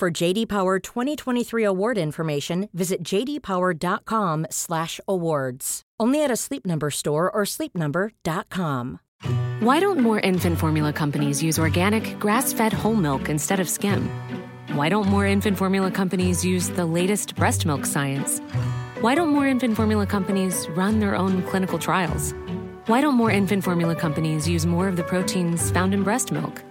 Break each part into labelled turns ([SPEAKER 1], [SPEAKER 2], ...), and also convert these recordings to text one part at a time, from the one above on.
[SPEAKER 1] For JD Power 2023 award information, visit jdpower.com/awards. Only at a Sleep Number store or sleepnumber.com.
[SPEAKER 2] Why don't more infant formula companies use organic, grass-fed whole milk instead of skim? Why don't more infant formula companies use the latest breast milk science? Why don't more infant formula companies run their own clinical trials? Why don't more infant formula companies use more of the proteins found in breast milk?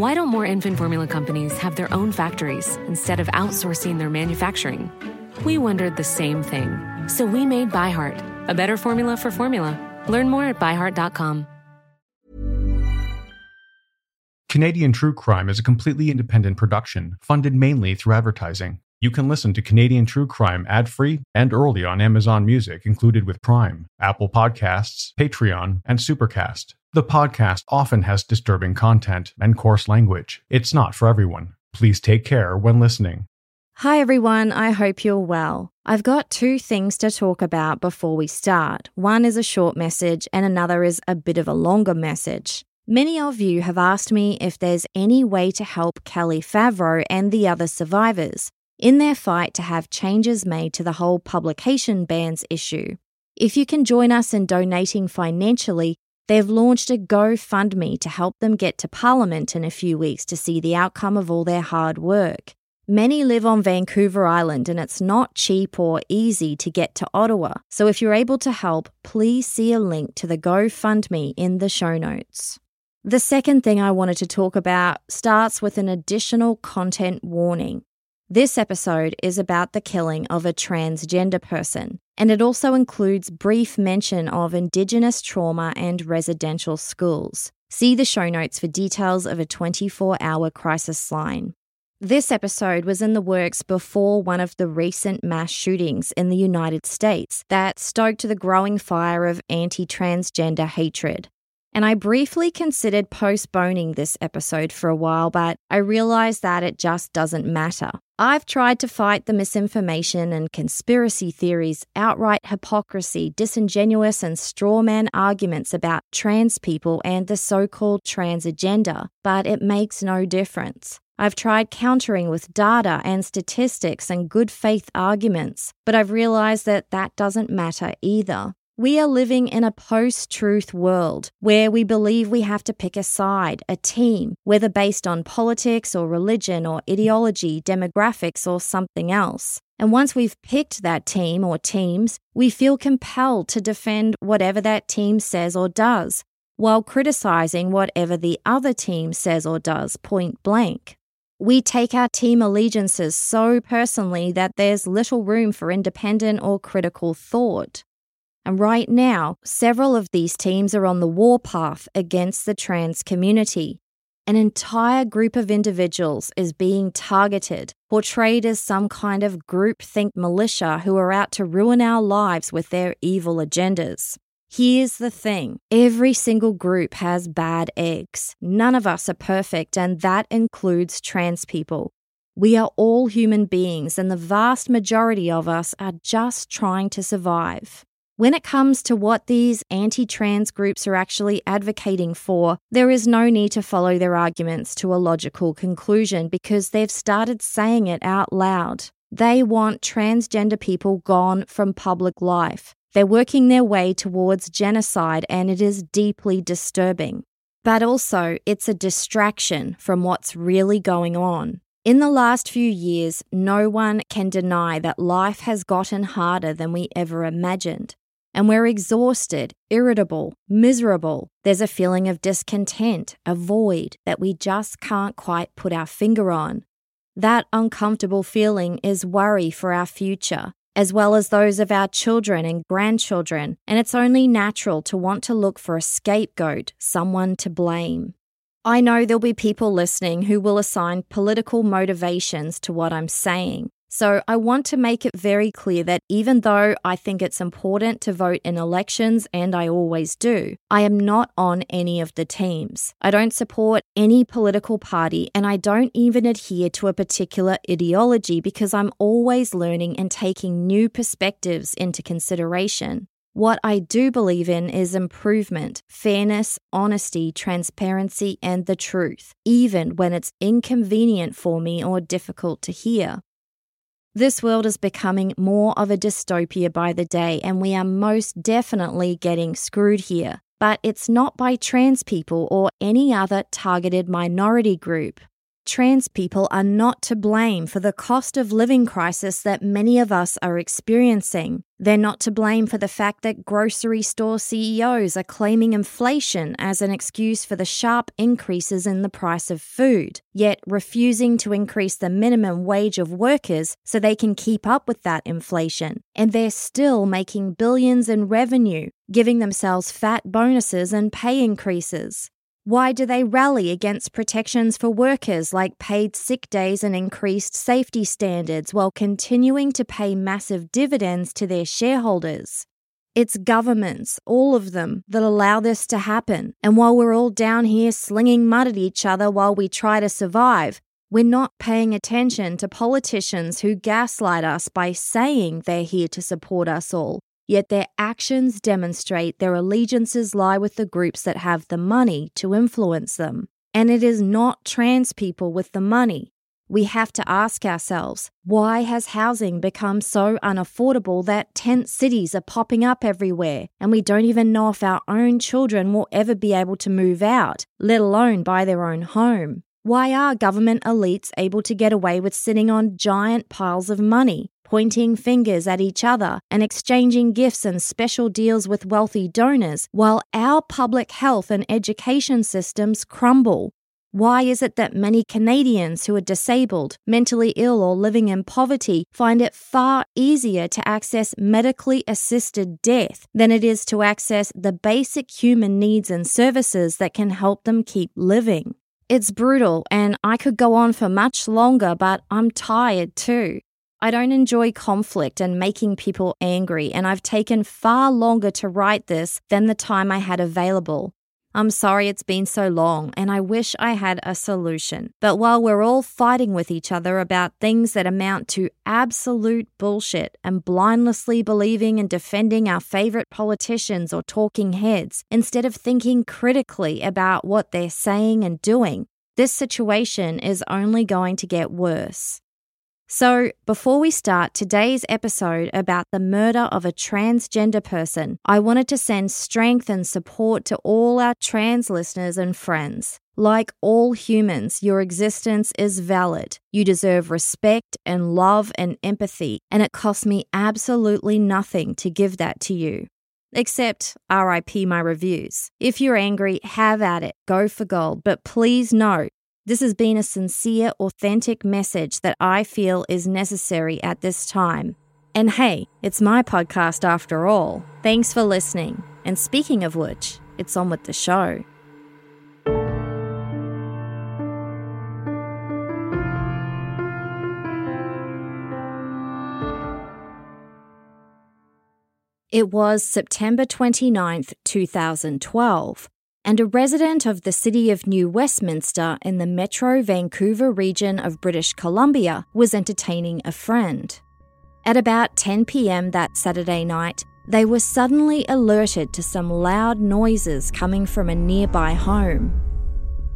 [SPEAKER 2] Why don't more infant formula companies have their own factories instead of outsourcing their manufacturing? We wondered the same thing. So we made ByHeart, a better formula for formula. Learn more at byheart.com.
[SPEAKER 3] Canadian True Crime is a completely independent production, funded mainly through advertising. You can listen to Canadian True Crime ad free and early on Amazon Music, included with Prime, Apple Podcasts, Patreon, and Supercast. The podcast often has disturbing content and coarse language. It's not for everyone. Please take care when listening.
[SPEAKER 4] Hi, everyone. I hope you're well. I've got two things to talk about before we start. One is a short message, and another is a bit of a longer message. Many of you have asked me if there's any way to help Kelly Favro and the other survivors in their fight to have changes made to the whole publication bans issue. If you can join us in donating financially, they've launched a GoFundMe to help them get to Parliament in a few weeks to see the outcome of all their hard work. Many live on Vancouver Island and it's not cheap or easy to get to Ottawa. So if you're able to help, please see a link to the GoFundMe in the show notes. The second thing I wanted to talk about starts with an additional content warning. This episode is about the killing of a transgender person, and it also includes brief mention of Indigenous trauma and residential schools. See the show notes for details of a 24 hour crisis line. This episode was in the works before one of the recent mass shootings in the United States that stoked the growing fire of anti transgender hatred and I briefly considered postponing this episode for a while, but I realized that it just doesn't matter. I've tried to fight the misinformation and conspiracy theories, outright hypocrisy, disingenuous and strawman arguments about trans people and the so called trans agenda, but it makes no difference. I've tried countering with data and statistics and good faith arguments, but I've realized that that doesn't matter either. We are living in a post truth world where we believe we have to pick a side, a team, whether based on politics or religion or ideology, demographics, or something else. And once we've picked that team or teams, we feel compelled to defend whatever that team says or does, while criticizing whatever the other team says or does point blank. We take our team allegiances so personally that there's little room for independent or critical thought. And right now, several of these teams are on the warpath against the trans community. An entire group of individuals is being targeted, portrayed as some kind of groupthink militia who are out to ruin our lives with their evil agendas. Here's the thing every single group has bad eggs. None of us are perfect, and that includes trans people. We are all human beings, and the vast majority of us are just trying to survive. When it comes to what these anti trans groups are actually advocating for, there is no need to follow their arguments to a logical conclusion because they've started saying it out loud. They want transgender people gone from public life. They're working their way towards genocide, and it is deeply disturbing. But also, it's a distraction from what's really going on. In the last few years, no one can deny that life has gotten harder than we ever imagined and we're exhausted, irritable, miserable. There's a feeling of discontent, a void that we just can't quite put our finger on. That uncomfortable feeling is worry for our future, as well as those of our children and grandchildren, and it's only natural to want to look for a scapegoat, someone to blame. I know there'll be people listening who will assign political motivations to what I'm saying. So I want to make it very clear that even though I think it's important to vote in elections, and I always do, I am not on any of the teams. I don't support any political party, and I don't even adhere to a particular ideology because I'm always learning and taking new perspectives into consideration. What I do believe in is improvement, fairness, honesty, transparency, and the truth, even when it's inconvenient for me or difficult to hear. This world is becoming more of a dystopia by the day, and we are most definitely getting screwed here. But it's not by trans people or any other targeted minority group. Trans people are not to blame for the cost of living crisis that many of us are experiencing. They're not to blame for the fact that grocery store CEOs are claiming inflation as an excuse for the sharp increases in the price of food, yet refusing to increase the minimum wage of workers so they can keep up with that inflation. And they're still making billions in revenue, giving themselves fat bonuses and pay increases. Why do they rally against protections for workers like paid sick days and increased safety standards while continuing to pay massive dividends to their shareholders? It's governments, all of them, that allow this to happen. And while we're all down here slinging mud at each other while we try to survive, we're not paying attention to politicians who gaslight us by saying they're here to support us all yet their actions demonstrate their allegiances lie with the groups that have the money to influence them. And it is not trans people with the money. We have to ask ourselves why has housing become so unaffordable that tent cities are popping up everywhere and we don't even know if our own children will ever be able to move out, let alone buy their own home? Why are government elites able to get away with sitting on giant piles of money pointing fingers at each other and exchanging gifts and special deals with wealthy donors, while our public health and education systems crumble. Why is it that many Canadians who are disabled, mentally ill, or living in poverty find it far easier to access medically assisted death than it is to access the basic human needs and services that can help them keep living? It's brutal, and I could go on for much longer, but I'm tired too. I don't enjoy conflict and making people angry, and I've taken far longer to write this than the time I had available. I'm sorry it's been so long, and I wish I had a solution. But while we're all fighting with each other about things that amount to absolute bullshit and blindlessly believing and defending our favorite politicians or talking heads, instead of thinking critically about what they're saying and doing, this situation is only going to get worse. So, before we start today's episode about the murder of a transgender person, I wanted to send strength and support to all our trans listeners and friends. Like all humans, your existence is valid. You deserve respect and love and empathy, and it costs me absolutely nothing to give that to you. Except RIP my reviews. If you're angry, have at it, go for gold, but please know this has been a sincere, authentic message that I feel is necessary at this time. And hey, it's my podcast after all. Thanks for listening. And speaking of which, it's on with the show. It was September 29th, 2012 and a resident of the city of New Westminster in the Metro Vancouver region of British Columbia was entertaining a friend. At about 10 pm that Saturday night, they were suddenly alerted to some loud noises coming from a nearby home.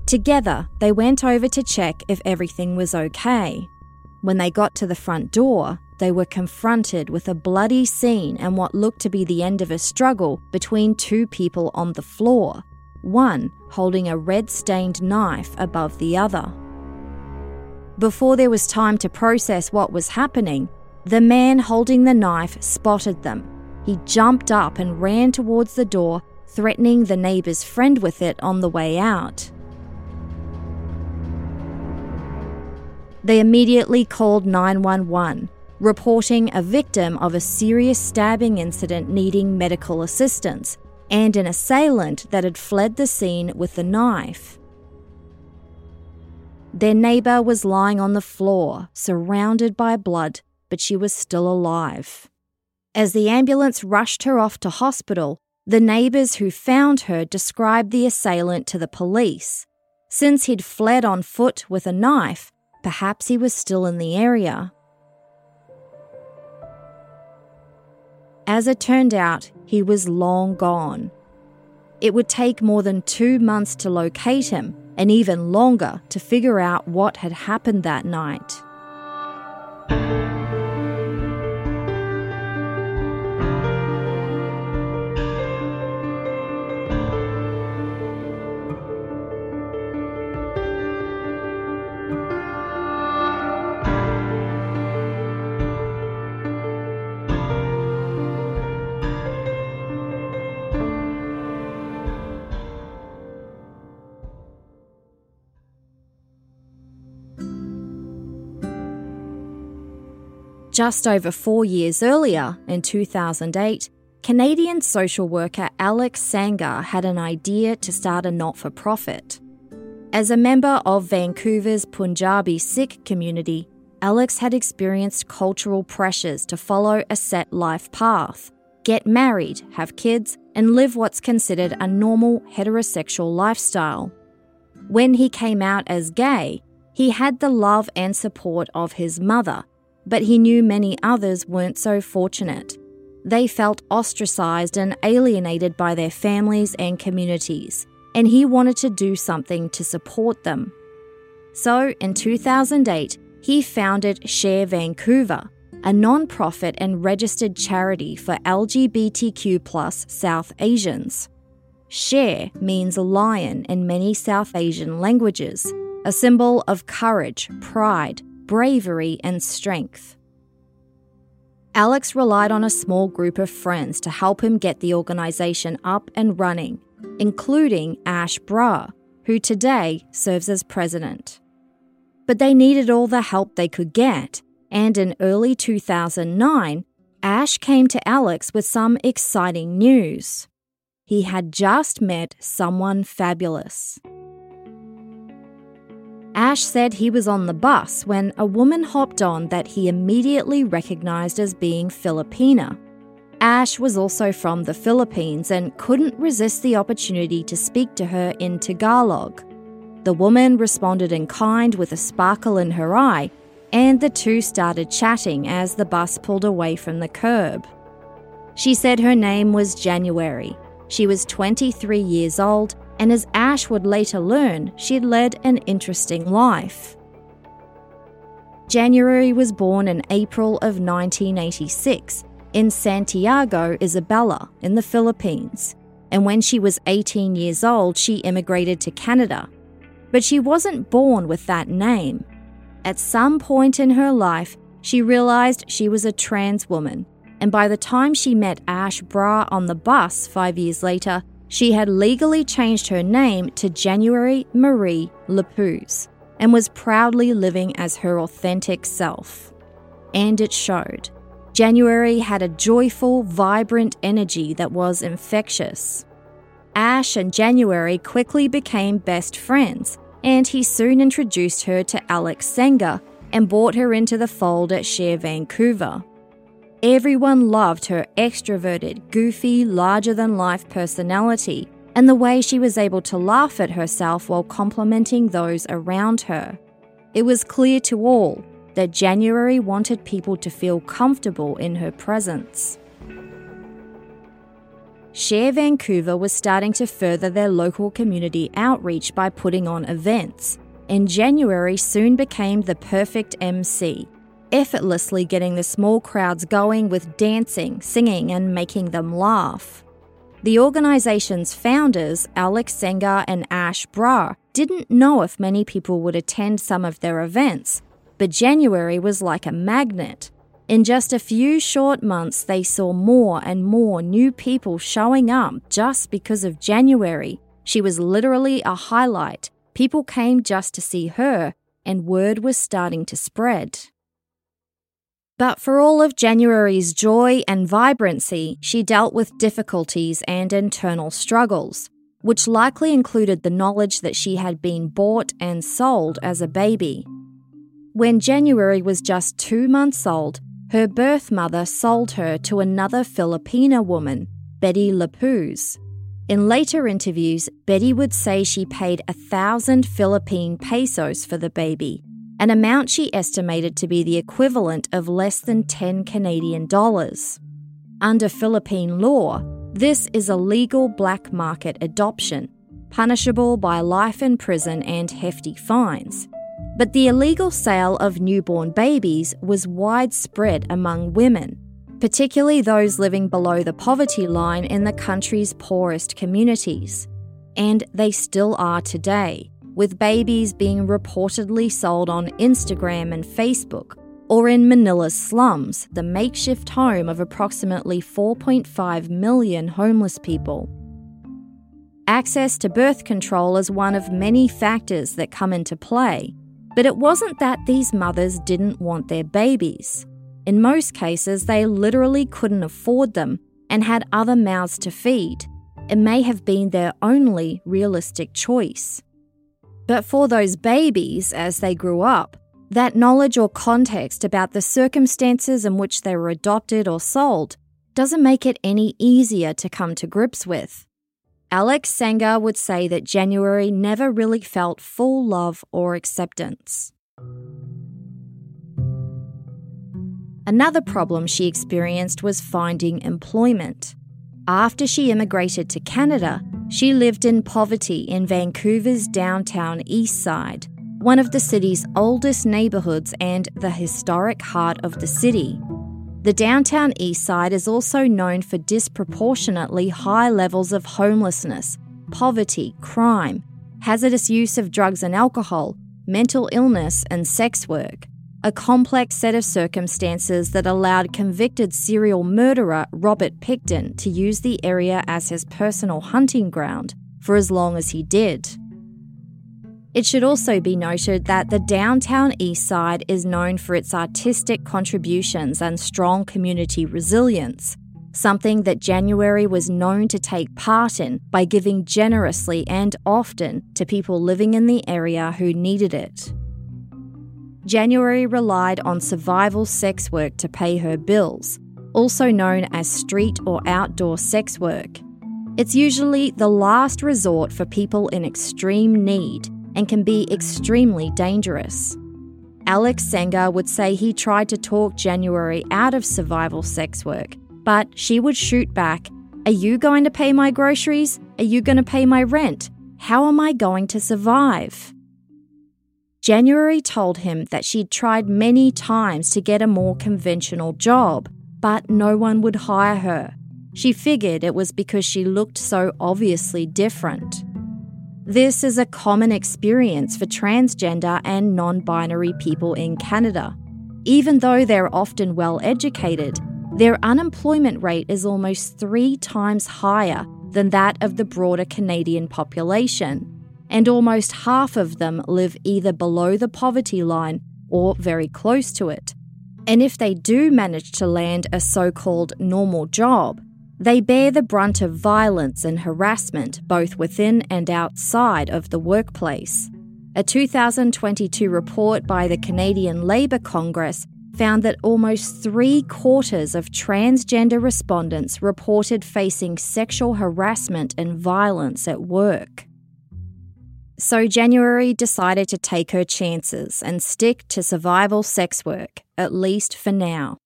[SPEAKER 4] Together, they went over to check if everything was okay. When they got to the front door, they were confronted with a bloody scene and what looked to be the end of a struggle between two people on the floor, one holding a red stained knife above the other. Before there was time to process what was happening, the man holding the knife spotted them. He jumped up and ran towards the door, threatening the neighbour's friend with it on the way out. They immediately called 911, reporting a victim of a serious stabbing incident needing medical assistance and an assailant that had fled the scene with the knife. Their neighbour was lying on the floor, surrounded by blood, but she was still alive. As the ambulance rushed her off to hospital, the neighbours who found her described the assailant to the police. Since he'd fled on foot with a knife, perhaps he was still in the area. As it turned out, he was long gone. It would take more than two months to locate him, and even longer to figure out what had happened that night. Just over four years earlier, in 2008, Canadian social worker Alex Sangha had an idea to start a not for profit. As a member of Vancouver's Punjabi Sikh community, Alex had experienced cultural pressures to follow a set life path, get married, have kids, and live what's considered a normal heterosexual lifestyle. When he came out as gay, he had the love and support of his mother, but he knew many others weren't so fortunate. They felt ostracized and alienated by their families and communities, and he wanted to do something to support them. So, in 2008, he founded Sher Vancouver, a non profit and registered charity for LGBTQ South Asians. Sher means lion in many South Asian languages, a symbol of courage, pride, bravery, and strength. Alex relied on a small group of friends to help him get the organisation up and running, including Ash Brar, who today serves as president. But they needed all the help they could get, and in early 2009, Ash came to Alex with some exciting news. He had just met someone fabulous. Ash said he was on the bus when a woman hopped on that he immediately recognized as being Filipina. Ash was also from the Philippines and couldn't resist the opportunity to speak to her in Tagalog. The woman responded in kind with a sparkle in her eye, and the two started chatting as the bus pulled away from the curb. She said her name was January. She was 23 years old and as Ash would later learn, she led an interesting life. January was born in April of 1986 in Santiago, Isabela, in the Philippines, and when she was 18 years old, she immigrated to Canada. But she wasn't born with that name. At some point in her life, she realized she was a trans woman, and by the time she met Ash Brar on the bus five years later, she had legally changed her name to January Marie Lapuz and was proudly living as her authentic self. And it showed. January had a joyful, vibrant energy that was infectious. Ash and January quickly became best friends, and he soon introduced her to Alex Sangha and brought her into the fold at Sher Vancouver. Everyone loved her extroverted, goofy, larger than life personality and the way she was able to laugh at herself while complimenting those around her. It was clear to all that January wanted people to feel comfortable in her presence. Sher Vancouver was starting to further their local community outreach by putting on events, and January soon became the perfect MC effortlessly getting the small crowds going with dancing, singing, and making them laugh. The organization's founders, Alex Sangha and Ash Brar, didn't know if many people would attend some of their events, but January was like a magnet. In just a few short months, they saw more and more new people showing up just because of January. She was literally a highlight. People came just to see her, and word was starting to spread. But for all of January's joy and vibrancy, she dealt with difficulties and internal struggles. which likely included the knowledge that she had been bought and sold as a baby. When January was just two months old, her birth mother sold her to another Filipina woman, Betty Lapuz. In later interviews, Betty would say she paid a thousand Philippine pesos for the baby, an amount she estimated to be the equivalent of less than 10 Canadian dollars. Under Philippine law, this is a legal black market adoption, punishable by life in prison and hefty fines. But the illegal sale of newborn babies was widespread among women, particularly those living below the poverty line in the country's poorest communities. And they still are today, with babies being reportedly sold on Instagram and Facebook, or in Manila's slums, the makeshift home of approximately 4.5 million homeless people. Access to birth control is one of many factors that come into play, but it wasn't that these mothers didn't want their babies. In most cases, they literally couldn't afford them and had other mouths to feed. It may have been their only realistic choice. But for those babies, as they grew up, that knowledge or context about the circumstances in which they were adopted or sold doesn't make it any easier to come to grips with. Alex Sangha would say that January never really felt full love or acceptance. Another problem she experienced was finding employment. After she immigrated to Canada, she lived in poverty in Vancouver's downtown east side, one of the city's oldest neighbourhoods and the historic heart of the city. The downtown east side is also known for disproportionately high levels of homelessness, poverty, crime, hazardous use of drugs and alcohol, mental illness, and sex work. A complex set of circumstances that allowed convicted serial murderer Robert Pickton to use the area as his personal hunting ground for as long as he did. It should also be noted that the downtown east side is known for its artistic contributions and strong community resilience, something that January was known to take part in by giving generously and often to people living in the area who needed it. January relied on survival sex work to pay her bills, also known as street or outdoor sex work. It's usually the last resort for people in extreme need and can be extremely dangerous. Alex Sangha would say he tried to talk January out of survival sex work, but she would shoot back Are you going to pay my groceries? Are you going to pay my rent? How am I going to survive? January told him that she'd tried many times to get a more conventional job, but no one would hire her. She figured it was because she looked so obviously different. This is a common experience for transgender and non binary people in Canada. Even though they're often well educated, their unemployment rate is almost three times higher than that of the broader Canadian population, and almost half of them live either below the poverty line or very close to it. And if they do manage to land a so called normal job, they bear the brunt of violence and harassment both within and outside of the workplace. A 2022 report by the Canadian Labour Congress found that almost three quarters of transgender respondents reported facing sexual harassment and violence at work. So, January decided to take her chances and stick to survival sex work, at least for now.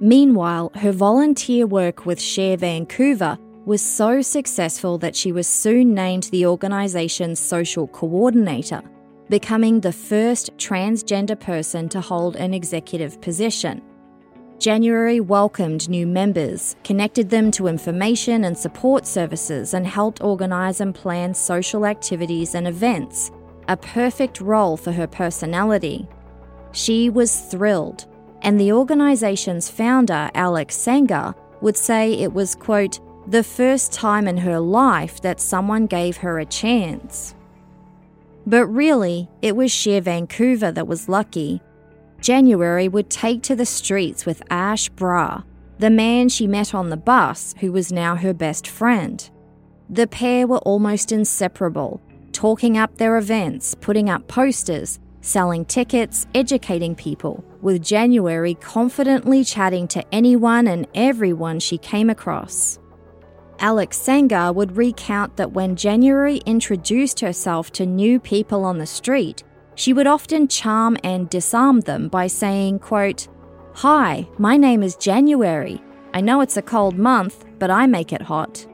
[SPEAKER 4] Meanwhile, her volunteer work with Sher Vancouver was so successful that she was soon named the organisation's social coordinator, becoming the first transgender person to hold an executive position. January welcomed new members, connected them to information and support services, and helped organise and plan social activities and events, a perfect role for her personality. She was thrilled and the organisation's founder, Alex Sangha, would say it was, quote, the first time in her life that someone gave her a chance. But really, it was Sher Vancouver that was lucky. January would take to the streets with Ash Brar, the man she met on the bus, who was now her best friend. The pair were almost inseparable, talking up their events, putting up posters, selling tickets, educating people, with January confidently chatting to anyone and everyone she came across. Alex Sangha would recount that when January introduced herself to new people on the street, she would often charm and disarm them by saying, quote, Hi, my name is January. I know it's a cold month, but I make it hot.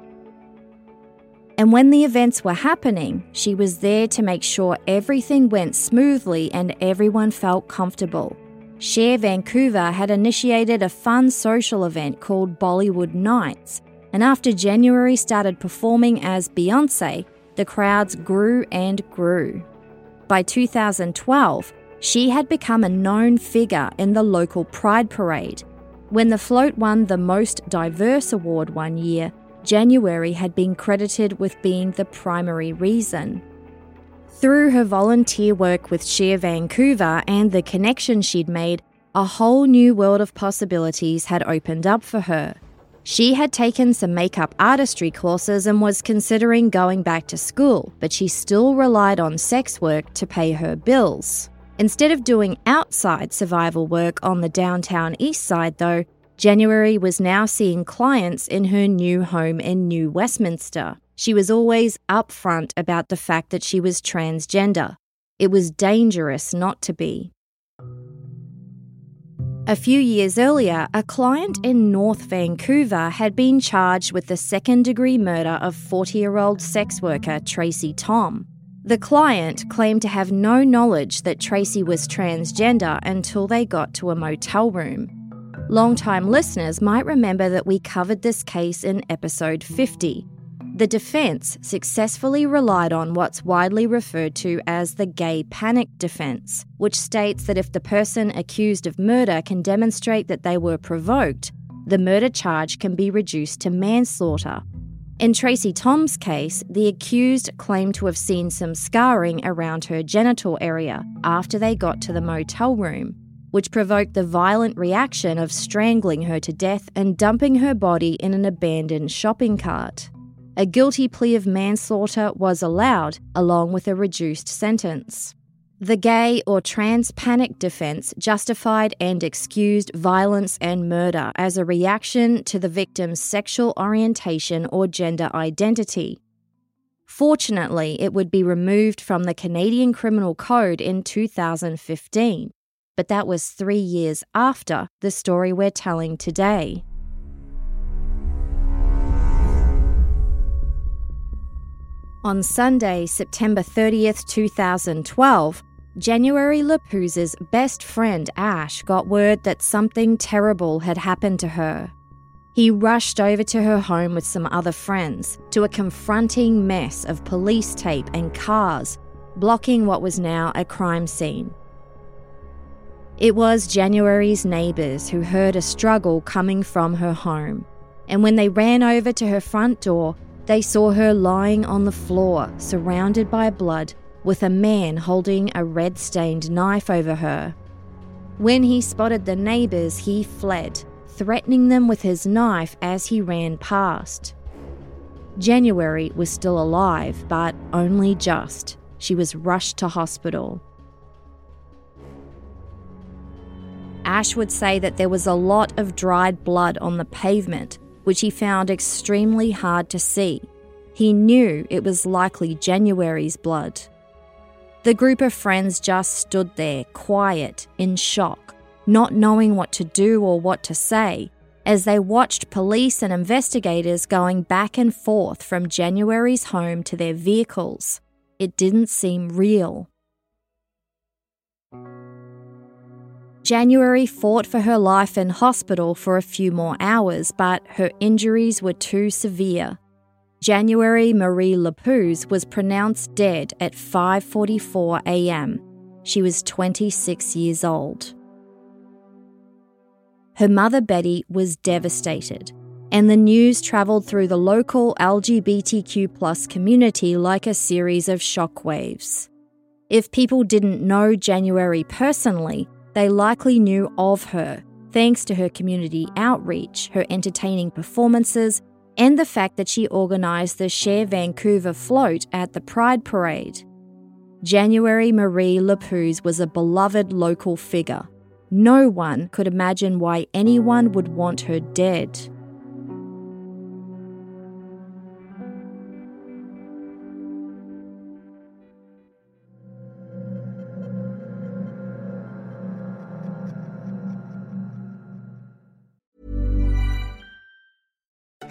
[SPEAKER 4] And when the events were happening, she was there to make sure everything went smoothly and everyone felt comfortable. Sher Vancouver had initiated a fun social event called Bollywood Nights, and after January started performing as Beyonce, the crowds grew and grew. By 2012, she had become a known figure in the local Pride Parade. When the float won the Most Diverse Award one year, January had been credited with being the primary reason. Through her volunteer work with Sher Vancouver and the connection she'd made, a whole new world of possibilities had opened up for her. She had taken some makeup artistry courses and was considering going back to school, but she still relied on sex work to pay her bills. Instead of doing outside survival work on the downtown east side, though, January was now seeing clients in her new home in New Westminster. She was always upfront about the fact that she was transgender. It was dangerous not to be. A few years earlier, a client in North Vancouver had been charged with the second degree murder of 40 year old sex worker Tracy Tom. The client claimed to have no knowledge that Tracy was transgender until they got to a motel room. Long-time listeners might remember that we covered this case in episode 50. The defence successfully relied on what's widely referred to as the gay panic defence, which states that if the person accused of murder can demonstrate that they were provoked, the murder charge can be reduced to manslaughter. In Tracy Tom's case, the accused claimed to have seen some scarring around her genital area after they got to the motel room which provoked the violent reaction of strangling her to death and dumping her body in an abandoned shopping cart. A guilty plea of manslaughter was allowed, along with a reduced sentence. The gay or trans panic defense justified and excused violence and murder as a reaction to the victim's sexual orientation or gender identity. Fortunately, it would be removed from the Canadian Criminal Code in 2015 but that was three years after the story we're telling today. On Sunday, September 30th, 2012, January Lapuz's best friend Ash got word that something terrible had happened to her. He rushed over to her home with some other friends to a confronting mess of police tape and cars blocking what was now a crime scene. It was January's neighbours who heard a struggle coming from her home, and when they ran over to her front door, they saw her lying on the floor, surrounded by blood, with a man holding a red stained knife over her. When he spotted the neighbours, he fled, threatening them with his knife as he ran past. January was still alive, but only just. She was rushed to hospital. Ash would say that there was a lot of dried blood on the pavement, which he found extremely hard to see. He knew it was likely January's blood. The group of friends just stood there, quiet, in shock, not knowing what to do or what to say, as they watched police and investigators going back and forth from January's home to their vehicles. It didn't seem real. January fought for her life in hospital for a few more hours, but her injuries were too severe. January Marie Lapuz was pronounced dead at 5:44 a.m. She was 26 years old. Her mother Betty was devastated, and the news travelled through the local LGBTQ+ community like a series of shockwaves. If people didn't know January personally, they likely knew of her, thanks to her community outreach, her entertaining performances, and the fact that she organised the Sher Vancouver float at the Pride Parade. January Marie Lapuz was a beloved local figure. No one could imagine why anyone would want her dead.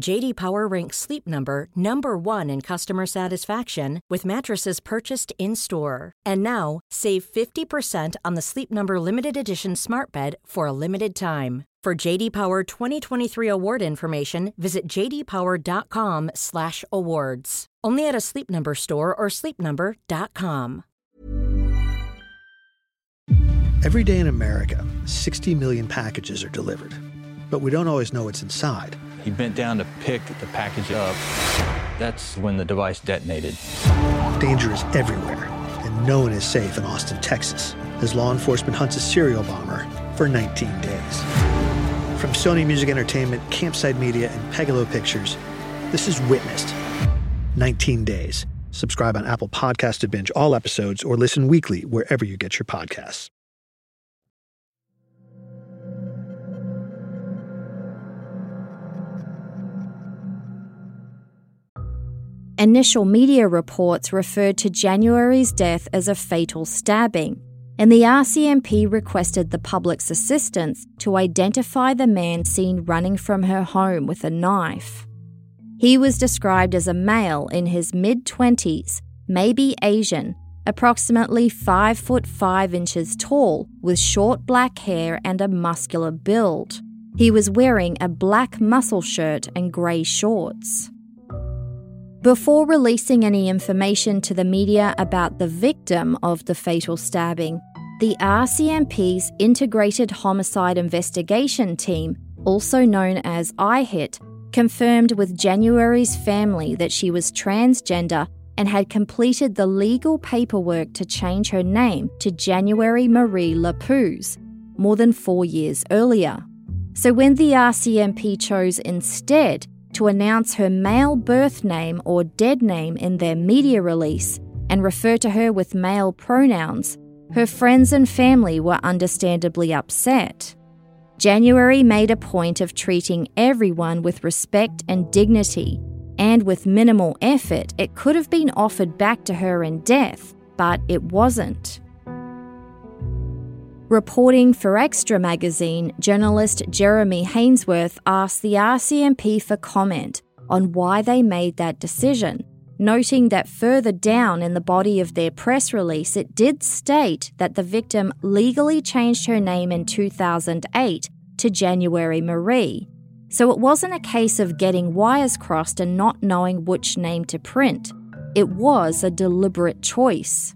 [SPEAKER 1] JD Power ranks Sleep Number number 1 in customer satisfaction with mattresses purchased in-store. And now, save 50% on the Sleep Number limited edition Smart Bed for a limited time. For JD Power 2023 award information, visit jdpower.com/awards. Only at a Sleep Number store or sleepnumber.com.
[SPEAKER 5] Every day in America, 60 million packages are delivered, but we don't always know what's inside.
[SPEAKER 6] He bent down to pick the package up. That's when the device detonated.
[SPEAKER 5] Danger is everywhere, and no one is safe in Austin, Texas, as law enforcement hunts a serial bomber for 19 days. From Sony Music Entertainment, Campside Media, and Pegalo Pictures, this is Witnessed 19 Days. Subscribe on Apple Podcasts to binge all episodes or listen weekly wherever you get your podcasts.
[SPEAKER 4] Initial media reports referred to January's death as a fatal stabbing, and the RCMP requested the public's assistance to identify the man seen running from her home with a knife. He was described as a male in his mid 20s, maybe Asian, approximately 5 foot 5 inches tall, with short black hair and a muscular build. He was wearing a black muscle shirt and grey shorts. Before releasing any information to the media about the victim of the fatal stabbing, the RCMP's Integrated Homicide Investigation Team, also known as IHIT, confirmed with January's family that she was transgender and had completed the legal paperwork to change her name to January Marie Lapuz more than four years earlier. So when the RCMP chose instead to announce her male birth name or dead name in their media release and refer to her with male pronouns, her friends and family were understandably upset. January made a point of treating everyone with respect and dignity, and with minimal effort, it could have been offered back to her in death, but it wasn't. Reporting for Xtra magazine, journalist Jeremy Hainsworth asked the RCMP for comment on why they made that decision, noting that further down in the body of their press release, it did state that the victim legally changed her name in 2008 to January Marie. So it wasn't a case of getting wires crossed and not knowing which name to print. It was a deliberate choice.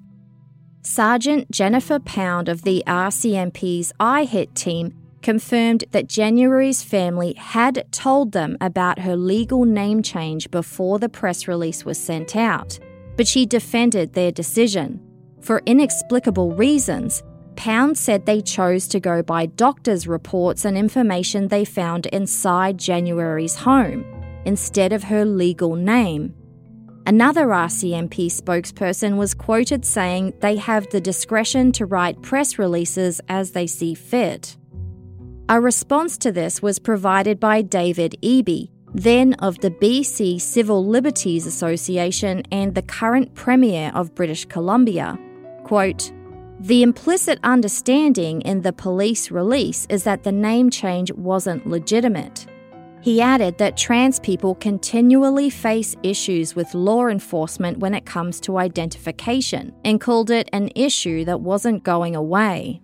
[SPEAKER 4] Sergeant Jennifer Pound of the RCMP's IHIT team confirmed that January's family had told them about her legal name change before the press release was sent out, but she defended their decision. For inexplicable reasons, Pound said they chose to go by doctors' reports and information they found inside January's home instead of her legal name. Another RCMP spokesperson was quoted saying they have the discretion to write press releases as they see fit. A response to this was provided by David Eby, then of the BC Civil Liberties Association and the current Premier of British Columbia. Quote, The implicit understanding in the police release is that the name change wasn't legitimate. He added that trans people continually face issues with law enforcement when it comes to identification and called it an issue that wasn't going away.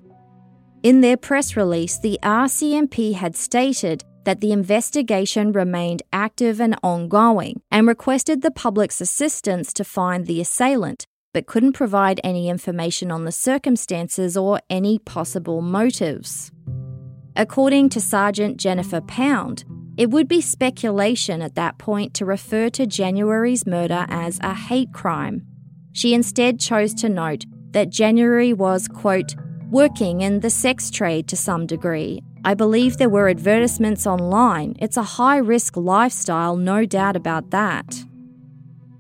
[SPEAKER 4] In their press release, the RCMP had stated that the investigation remained active and ongoing and requested the public's assistance to find the assailant, but couldn't provide any information on the circumstances or any possible motives. According to Sergeant Jennifer Pound, it would be speculation at that point to refer to January's murder as a hate crime. She instead chose to note that January was, quote, working in the sex trade to some degree. I believe there were advertisements online. It's a high risk lifestyle, no doubt about that.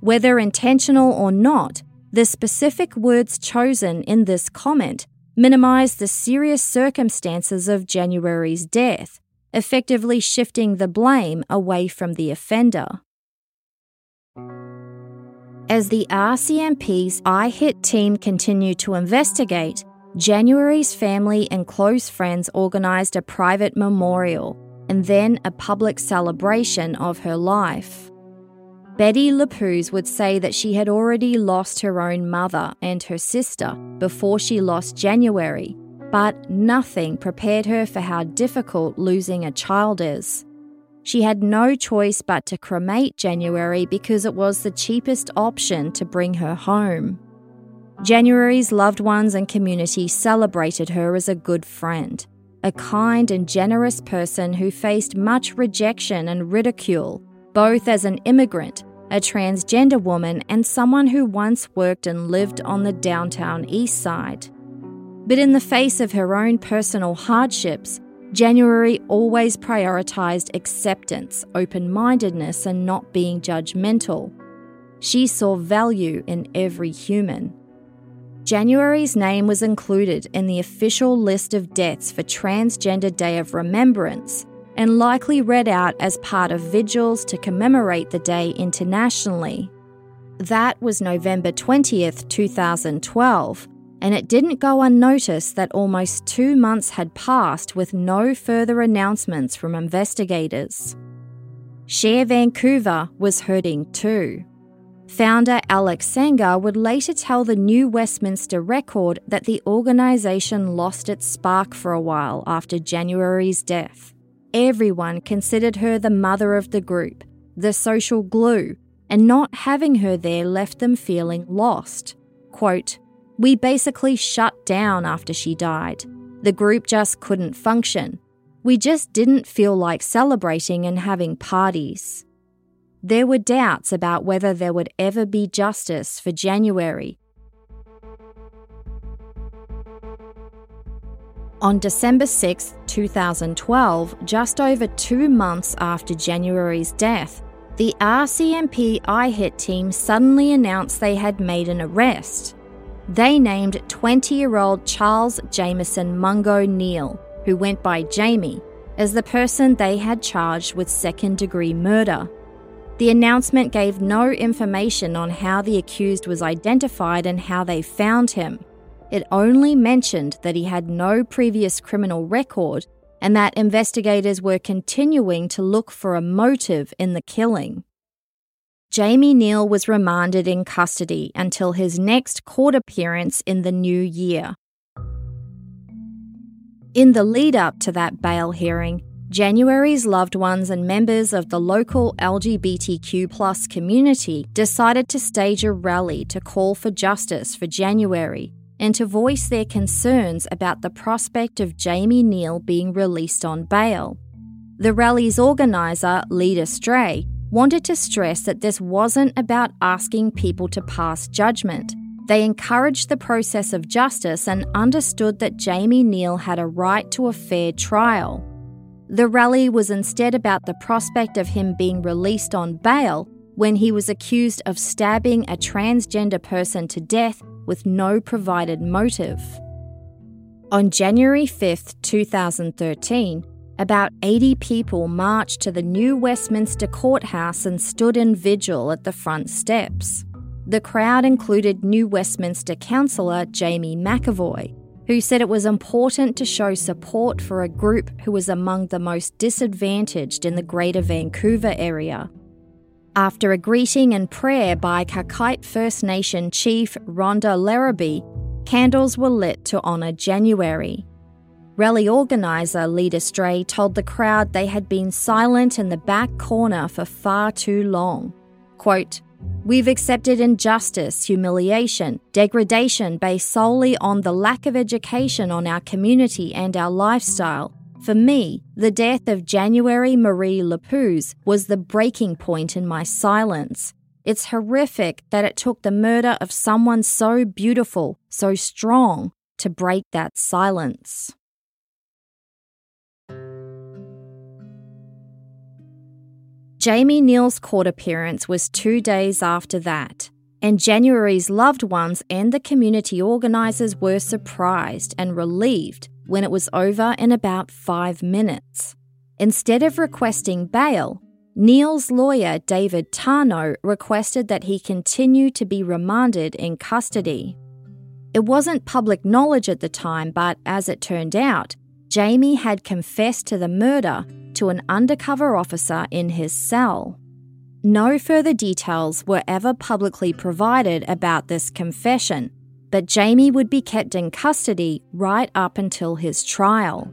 [SPEAKER 4] Whether intentional or not, the specific words chosen in this comment minimise the serious circumstances of January's death, effectively shifting the blame away from the offender. As the RCMP's iHit team continued to investigate, January's family and close friends organised a private memorial and then a public celebration of her life. Betty Lapuz would say that she had already lost her own mother and her sister before she lost January, but nothing prepared her for how difficult losing a child is. She had no choice but to cremate January because it was the cheapest option to bring her home. January's loved ones and community celebrated her as a good friend, a kind and generous person who faced much rejection and ridicule, both as an immigrant a transgender woman, and someone who once worked and lived on the downtown east side. But in the face of her own personal hardships, January always prioritised acceptance, open mindedness, and not being judgmental. She saw value in every human. January's name was included in the official list of deaths for Transgender Day of Remembrance, and likely read out as part of vigils to commemorate the day internationally. That was November 20th, 2012, and it didn't go unnoticed that almost two months had passed with no further announcements from investigators. Sher Vancouver was hurting too. Founder Alex Sangha would later tell the New Westminster Record that the organisation lost its spark for a while after January's death. Everyone considered her the mother of the group, the social glue, and not having her there left them feeling lost. Quote, We basically shut down after she died. The group just couldn't function. We just didn't feel like celebrating and having parties. There were doubts about whether there would ever be justice for January, On December 6, 2012, just over two months after January's death, the RCMP iHit team suddenly announced they had made an arrest. They named 20 year old Charles Jameson Mungo Neal, who went by Jamie, as the person they had charged with second degree murder. The announcement gave no information on how the accused was identified and how they found him. It only mentioned that he had no previous criminal record and that investigators were continuing to look for a motive in the killing. Jamie Neal was remanded in custody until his next court appearance in the new year. In the lead up to that bail hearing, January's loved ones and members of the local LGBTQ community decided to stage a rally to call for justice for January and to voice their concerns about the prospect of Jamie Neal being released on bail. The rally's organiser, Leader Stray, wanted to stress that this wasn't about asking people to pass judgment. They encouraged the process of justice and understood that Jamie Neal had a right to a fair trial. The rally was instead about the prospect of him being released on bail when he was accused of stabbing a transgender person to death with no provided motive. On January 5, 2013, about 80 people marched to the new Westminster Courthouse and stood in vigil at the front steps. The crowd included New Westminster councillor Jamie McAvoy, who said it was important to show support for a group who was among the most disadvantaged in the Greater Vancouver area. After a greeting and prayer by Qayqayt First Nation Chief Rhonda Larrabee, candles were lit to honour January. Rally organiser Lita Stray told the crowd they had been silent in the back corner for far too long. Quote, We've accepted injustice, humiliation, degradation based solely on the lack of education on our community and our lifestyle. For me, the death of January Marie Lapuz was the breaking point in my silence. It's horrific that it took the murder of someone so beautiful, so strong, to break that silence. Jamie Neal's court appearance was two days after that, and January's loved ones and the community organisers were surprised and relieved when it was over in about five minutes. Instead of requesting bail, Neal's lawyer, David Tarnow, requested that he continue to be remanded in custody. It wasn't public knowledge at the time, but as it turned out, Jamie had confessed to the murder to an undercover officer in his cell. No further details were ever publicly provided about this confession, but Jamie would be kept in custody right up until his trial.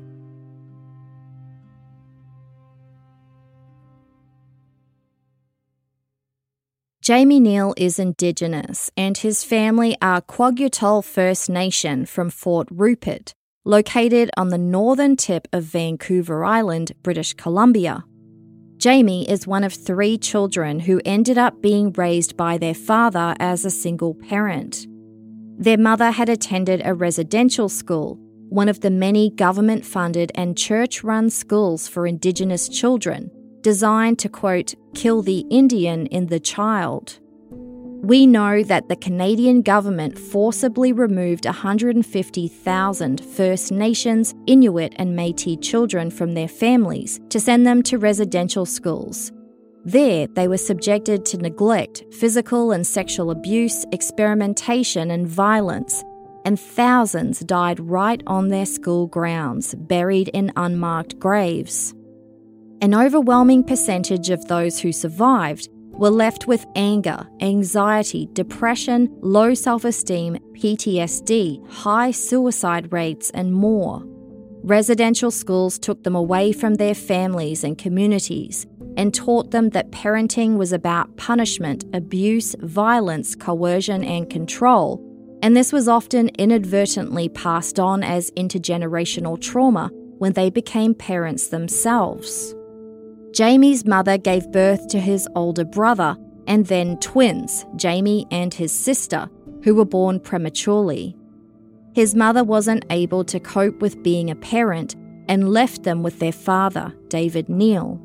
[SPEAKER 4] Jamie Neal is Indigenous, and his family are Kwakiutl First Nation from Fort Rupert, located on the northern tip of Vancouver Island, British Columbia. Jamie is one of three children who ended up being raised by their father as a single parent. Their mother had attended a residential school, one of the many government funded and church run schools for Indigenous children, designed to, quote, kill the Indian in the child. We know that the Canadian government forcibly removed 150,000 First Nations, Inuit, and Metis children from their families to send them to residential schools. There, they were subjected to neglect, physical and sexual abuse, experimentation, and violence, and thousands died right on their school grounds, buried in unmarked graves. An overwhelming percentage of those who survived were left with anger, anxiety, depression, low self esteem, PTSD, high suicide rates, and more. Residential schools took them away from their families and communities and taught them that parenting was about punishment, abuse, violence, coercion, and control. And this was often inadvertently passed on as intergenerational trauma when they became parents themselves. Jamie's mother gave birth to his older brother and then twins, Jamie and his sister, who were born prematurely. His mother wasn't able to cope with being a parent and left them with their father, David Neal.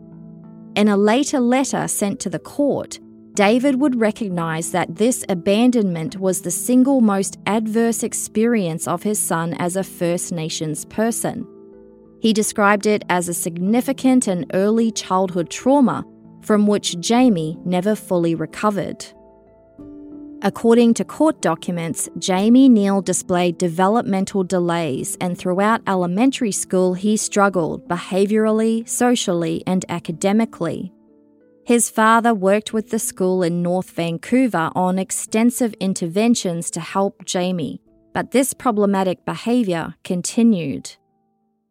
[SPEAKER 4] In a later letter sent to the court, David would recognise that this abandonment was the single most adverse experience of his son as a First Nations person. He described it as a significant and early childhood trauma from which Jamie never fully recovered. According to court documents, Jamie Neal displayed developmental delays, and throughout elementary school, he struggled behaviourally, socially, and academically. His father worked with the school in North Vancouver on extensive interventions to help Jamie, but this problematic behaviour continued.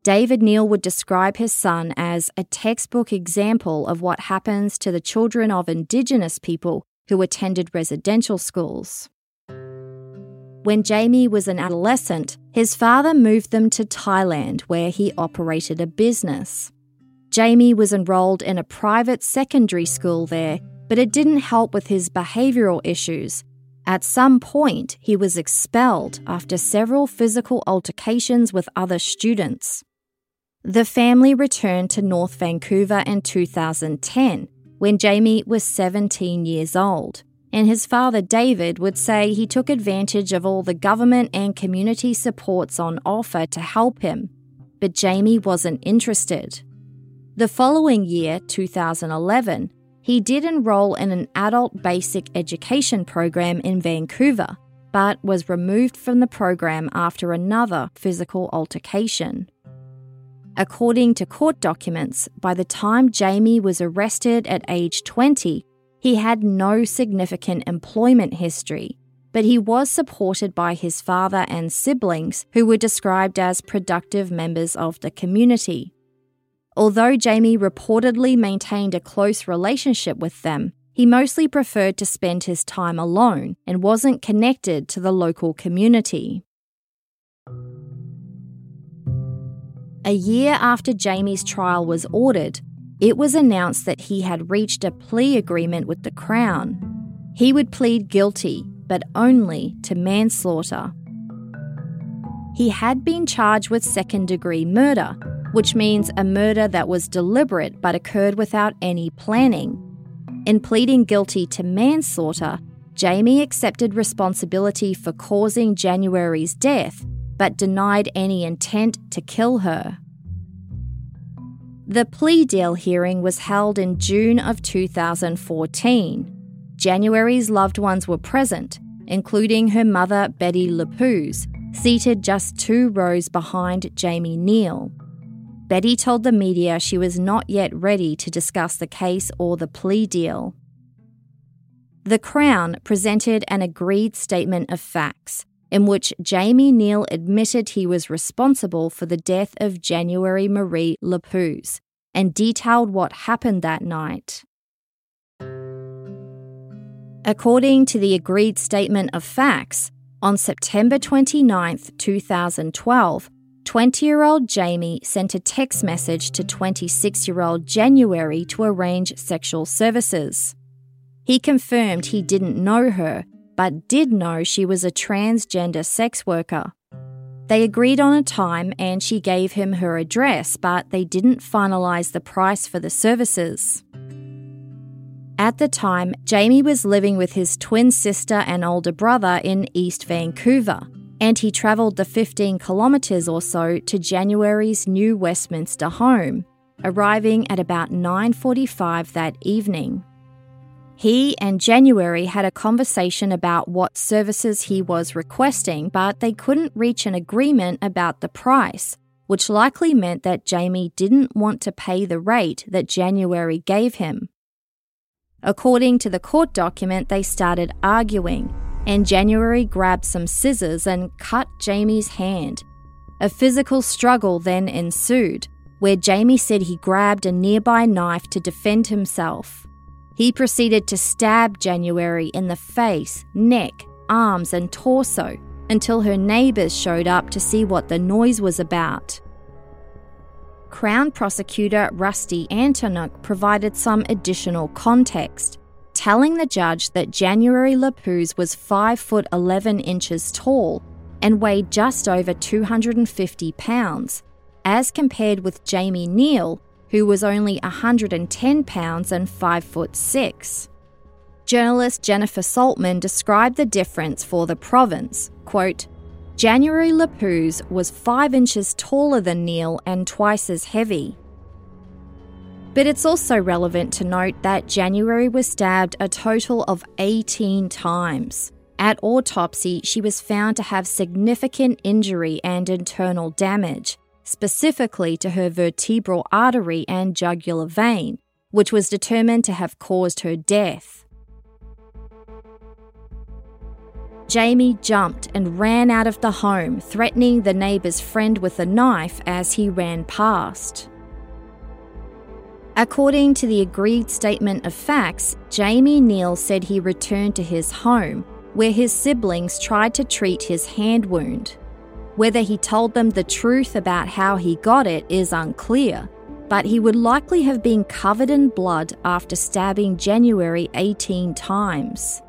[SPEAKER 4] David Neal would describe his son as a textbook example of what happens to the children of Indigenous people who attended residential schools. When Jamie was an adolescent, his father moved them to Thailand, where he operated a business. Jamie was enrolled in a private secondary school there, but it didn't help with his behavioural issues. At some point, he was expelled after several physical altercations with other students. The family returned to North Vancouver in 2010 when Jamie was 17 years old, and his father David would say he took advantage of all the government and community supports on offer to help him, but Jamie wasn't interested. The following year, 2011, He did enroll in an adult basic education program in Vancouver, but was removed from the program after another physical altercation. According to court documents, by the time Jamie was arrested at age 20, he had no significant employment history, but he was supported by his father and siblings, who were described as productive members of the community. Although Jamie reportedly maintained a close relationship with them, he mostly preferred to spend his time alone and wasn't connected to the local community. A year after Jamie's trial was ordered, it was announced that he had reached a plea agreement with the Crown. He would plead guilty, but only to manslaughter. He had been charged with second degree murder, which means a murder that was deliberate but occurred without any planning. In pleading guilty to manslaughter, Jamie accepted responsibility for causing January's death but denied any intent to kill her. The plea deal hearing was held in June of 2014. January's loved ones were present, including her mother, Betty Lapuz, seated just two rows behind Jamie Neal. Betty told the media she was not yet ready to discuss the case or the plea deal. The Crown presented an agreed statement of facts, in which Jamie Neal admitted he was responsible for the death of January Marie Lapuz and detailed what happened that night. According to the agreed statement of facts, on September 29, 2012, 20 year old Jamie sent a text message to 26 year old January to arrange sexual services. He confirmed he didn't know her but did know she was a transgender sex worker. They agreed on a time and she gave him her address, but they didn't finalise the price for the services. At the time, Jamie was living with his twin sister and older brother in East Vancouver, and he travelled the 15 kilometres or so to January's new Westminster home, arriving at about 9:45 that evening. He and January had a conversation about what services he was requesting, but they couldn't reach an agreement about the price, which likely meant that Jamie didn't want to pay the rate that January gave him. According to the court document, they started arguing, and January grabbed some scissors and cut Jamie's hand. A physical struggle then ensued, where Jamie said he grabbed a nearby knife to defend himself. He proceeded to stab January in the face, neck, arms, and torso until her neighbours showed up to see what the noise was about. Crown prosecutor Rusty Antonuk provided some additional context, telling the judge that January Lapuz was 5 foot 11 inches tall and weighed just over 250 pounds, as compared with Jamie Neal, who was only 110 pounds and 5 foot 6. Journalist Jennifer Saltman described the difference for the province. Quote, January Lapuz was 5 inches taller than Neal and twice as heavy. But it's also relevant to note that January was stabbed a total of 18 times. At autopsy, she was found to have significant injury and internal damage, specifically to her vertebral artery and jugular vein, which was determined to have caused her death. Jamie jumped and ran out of the home, threatening the neighbour's friend with a knife as he ran past. According to the agreed statement of facts, Jamie Neal said he returned to his home, where his siblings tried to treat his hand wound. Whether he told them the truth about how he got it is unclear, but he would likely have been covered in blood after stabbing January 18 times.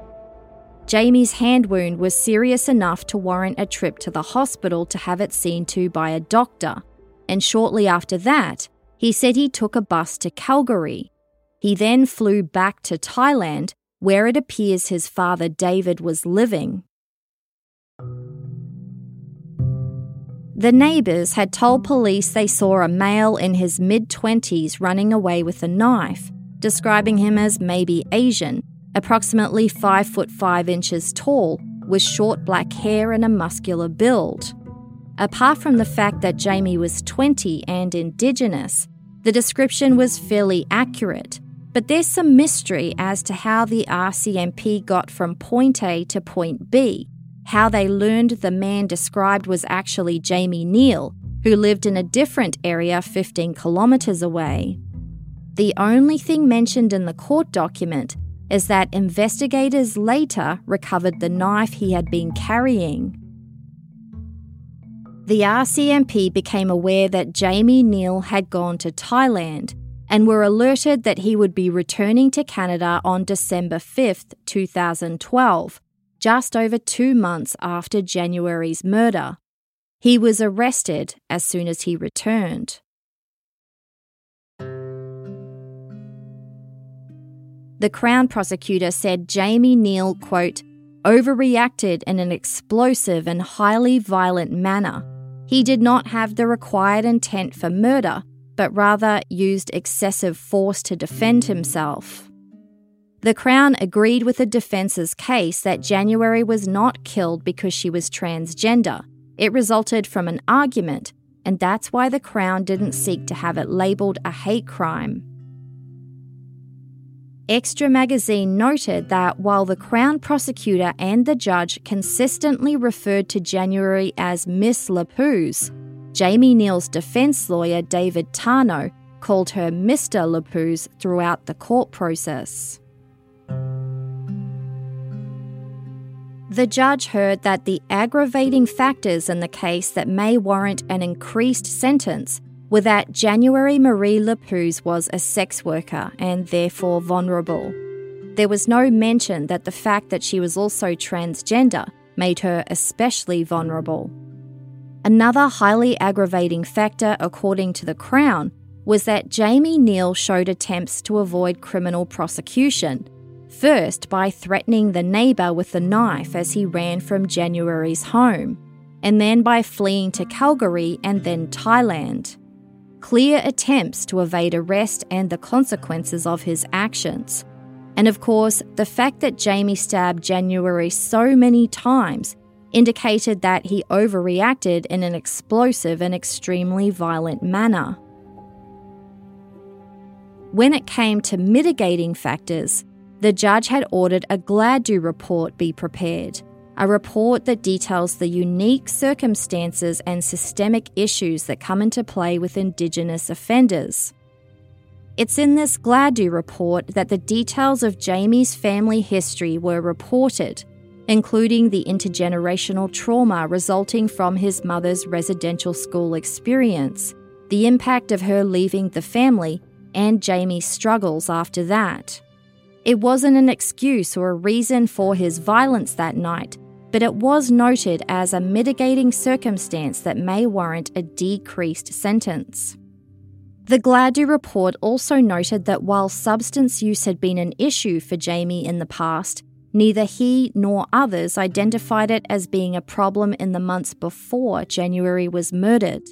[SPEAKER 4] Jamie's hand wound was serious enough to warrant a trip to the hospital to have it seen to by a doctor, and shortly after that, he said he took a bus to Calgary. He then flew back to Thailand, where it appears his father David was living. The neighbours had told police they saw a male in his mid 20s running away with a knife, describing him as maybe Asian, approximately 5 foot 5 inches tall, with short black hair and a muscular build. Apart from the fact that Jamie was 20 and Indigenous, the description was fairly accurate, but there's some mystery as to how the RCMP got from point A to point B, how they learned the man described was actually Jamie Neal, who lived in a different area 15 kilometres away. The only thing mentioned in the court document is that investigators later recovered the knife he had been carrying. The RCMP became aware that Jamie Neal had gone to Thailand and were alerted that he would be returning to Canada on December 5, 2012, just over two months after January's murder. He was arrested as soon as he returned. The Crown prosecutor said Jamie Neal, quote, overreacted in an explosive and highly violent manner. He did not have the required intent for murder, but rather used excessive force to defend himself. The Crown agreed with the defence's case that January was not killed because she was transgender. It resulted from an argument, and that's why the Crown didn't seek to have it labelled a hate crime. Xtra Magazine noted that while the Crown prosecutor and the judge consistently referred to January as Miss Lapuz, Jamie Neal's defense lawyer David Tarnow called her Mr. Lapuz throughout the court process. The judge heard that the aggravating factors in the case that may warrant an increased sentence were that January Marie Lapuz was a sex worker and therefore vulnerable. There was no mention that the fact that she was also transgender made her especially vulnerable. Another highly aggravating factor, according to the Crown, was that Jamie Neal showed attempts to avoid criminal prosecution, first by threatening the neighbour with a knife as he ran from January's home, and then by fleeing to Calgary and then Thailand clear attempts to evade arrest and the consequences of his actions. And of course, the fact that Jamie stabbed January so many times indicated that he overreacted in an explosive and extremely violent manner. When it came to mitigating factors, the judge had ordered a Gladue report be prepared a report that details the unique circumstances and systemic issues that come into play with Indigenous offenders. It's in this Gladue report that the details of Jamie's family history were reported, including the intergenerational trauma resulting from his mother's residential school experience, the impact of her leaving the family, and Jamie's struggles after that. It wasn't an excuse or a reason for his violence that night, but it was noted as a mitigating circumstance that may warrant a decreased sentence. The Gladue report also noted that while substance use had been an issue for Jamie in the past, neither he nor others identified it as being a problem in the months before January was murdered.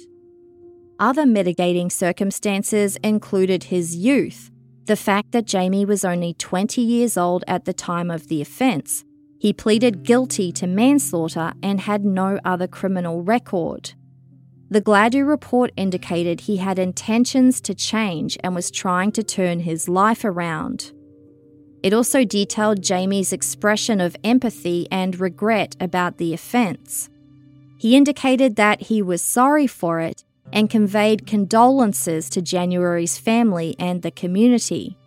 [SPEAKER 4] Other mitigating circumstances included his youth, the fact that Jamie was only 20 years old at the time of the offence, he pleaded guilty to manslaughter and had no other criminal record. The Gladue report indicated he had intentions to change and was trying to turn his life around. It also detailed Jamie's expression of empathy and regret about the offence. He indicated that he was sorry for it and conveyed condolences to January's family and the community.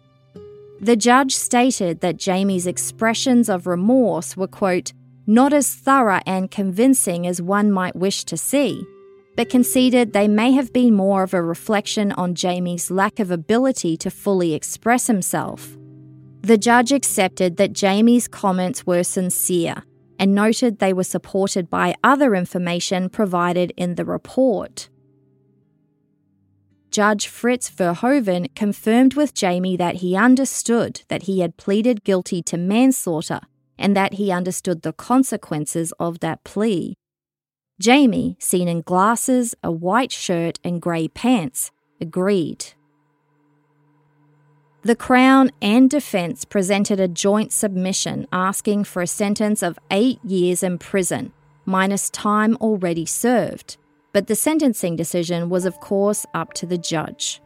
[SPEAKER 4] The judge stated that Jamie's expressions of remorse were, quote, not as thorough and convincing as one might wish to see, but conceded they may have been more of a reflection on Jamie's lack of ability to fully express himself. The judge accepted that Jamie's comments were sincere and noted they were supported by other information provided in the report. Judge Frits Verhoeven confirmed with Jamie that he understood that he had pleaded guilty to manslaughter and that he understood the consequences of that plea. Jamie, seen in glasses, a white shirt, and grey pants, agreed. The Crown and Defence presented a joint submission asking for a sentence of eight years in prison, minus time already served. But the sentencing decision was, of course, up to the judge.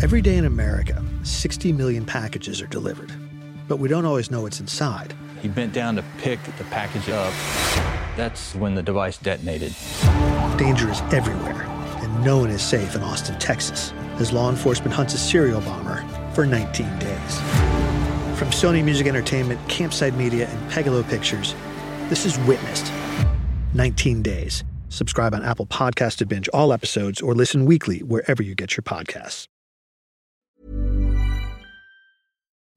[SPEAKER 5] Every day in America, 60 million packages are delivered, but we don't always know what's inside.
[SPEAKER 6] He bent down to pick the package up. That's when the device detonated.
[SPEAKER 5] Danger is everywhere, and no one is safe in Austin, Texas, as law enforcement hunts a serial bomber for 19 days. From Sony Music Entertainment, Campside Media, and Pegalo Pictures, this is Witnessed 19 Days. Subscribe on Apple Podcast to binge all episodes or listen weekly wherever you get your podcasts.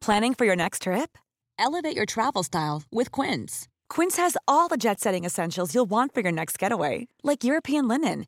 [SPEAKER 7] Planning for your next trip? Elevate your travel style with Quince. Quince has all the jet setting essentials you'll want for your next getaway, like European linen,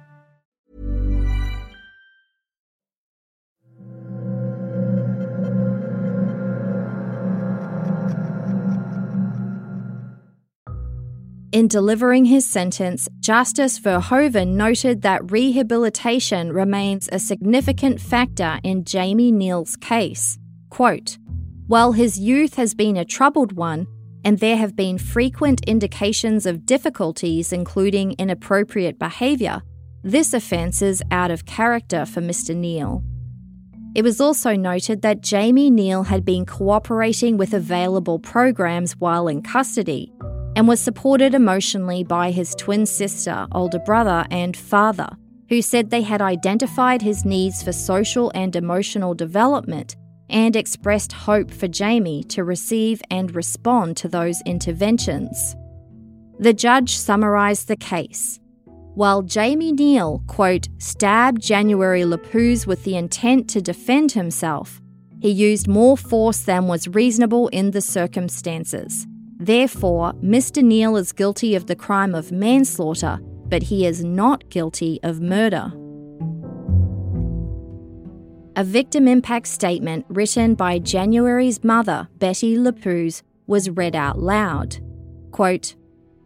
[SPEAKER 4] In delivering his sentence, Justice Verhoeven noted that rehabilitation remains a significant factor in Jamie Neal's case. Quote, While his youth has been a troubled one, and there have been frequent indications of difficulties, including inappropriate behaviour, this offence is out of character for Mr. Neal. It was also noted that Jamie Neal had been cooperating with available programs while in custody and was supported emotionally by his twin sister, older brother, and father, who said they had identified his needs for social and emotional development and expressed hope for Jamie to receive and respond to those interventions. The judge summarised the case. While Jamie Neal, quote, stabbed January Lapuz with the intent to defend himself, he used more force than was reasonable in the circumstances. Therefore, Mr. Neal is guilty of the crime of manslaughter, but he is not guilty of murder. A victim impact statement written by January's mother, Betty Lapuz, was read out loud. Quote,